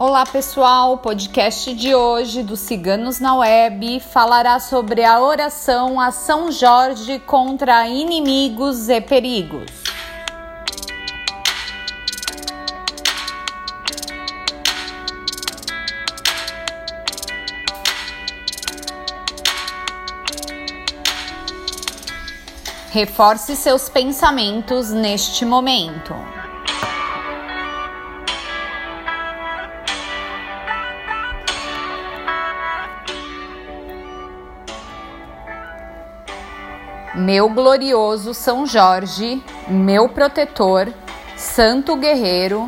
Olá pessoal, o podcast de hoje do Ciganos na Web falará sobre a oração a São Jorge contra inimigos e perigos. Reforce seus pensamentos neste momento. Meu glorioso São Jorge, meu protetor, santo guerreiro,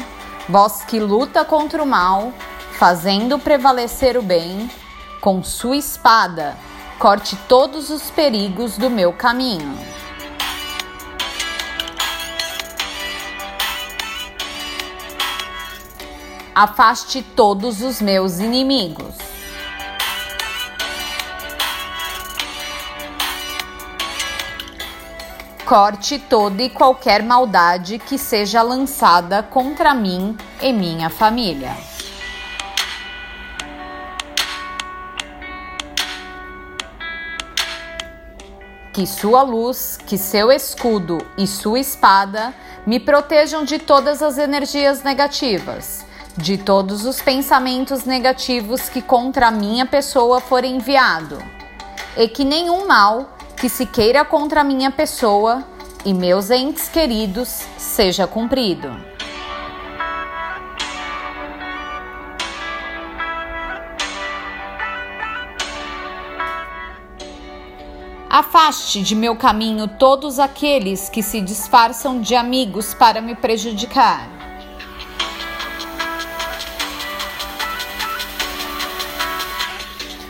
vós que luta contra o mal, fazendo prevalecer o bem, com sua espada, corte todos os perigos do meu caminho. Afaste todos os meus inimigos. Corte toda e qualquer maldade que seja lançada contra mim e minha família. Que sua luz, que seu escudo e sua espada me protejam de todas as energias negativas, de todos os pensamentos negativos que contra a minha pessoa forem enviado, e que nenhum mal que se queira contra minha pessoa e meus entes queridos seja cumprido. Afaste de meu caminho todos aqueles que se disfarçam de amigos para me prejudicar.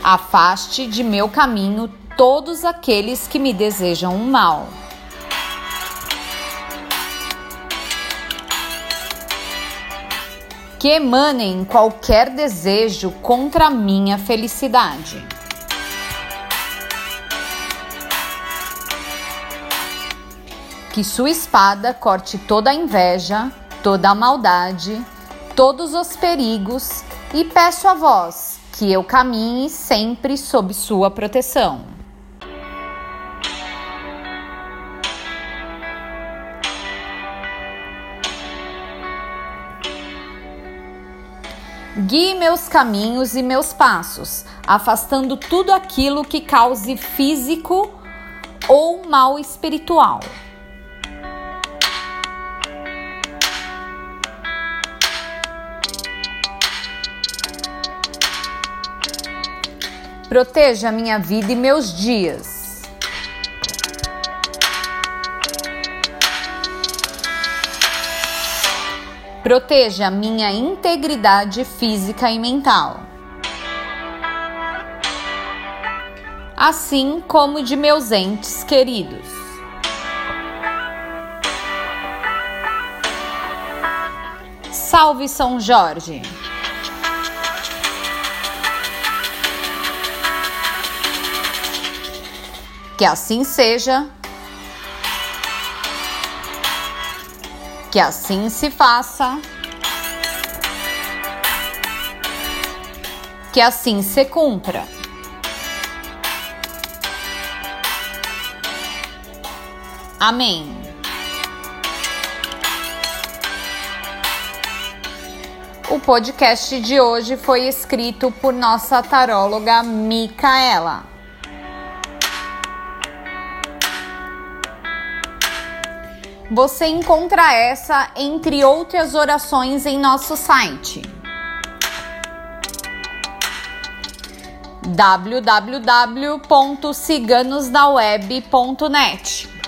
Afaste de meu caminho todos aqueles que me desejam um mal. Que emanem qualquer desejo contra a minha felicidade. Que sua espada corte toda a inveja, toda a maldade, todos os perigos e peço a vós que eu caminhe sempre sob sua proteção. Guie meus caminhos e meus passos, afastando tudo aquilo que cause físico ou mal espiritual. Proteja minha vida e meus dias Proteja minha integridade física e mental. Assim como de meus entes queridos. Salve São Jorge! Que assim seja Que assim se faça. Que assim se cumpra. Amém. O podcast de hoje foi escrito por nossa taróloga Micaela. Você encontra essa entre outras orações em nosso site www.ciganosdaweb.net.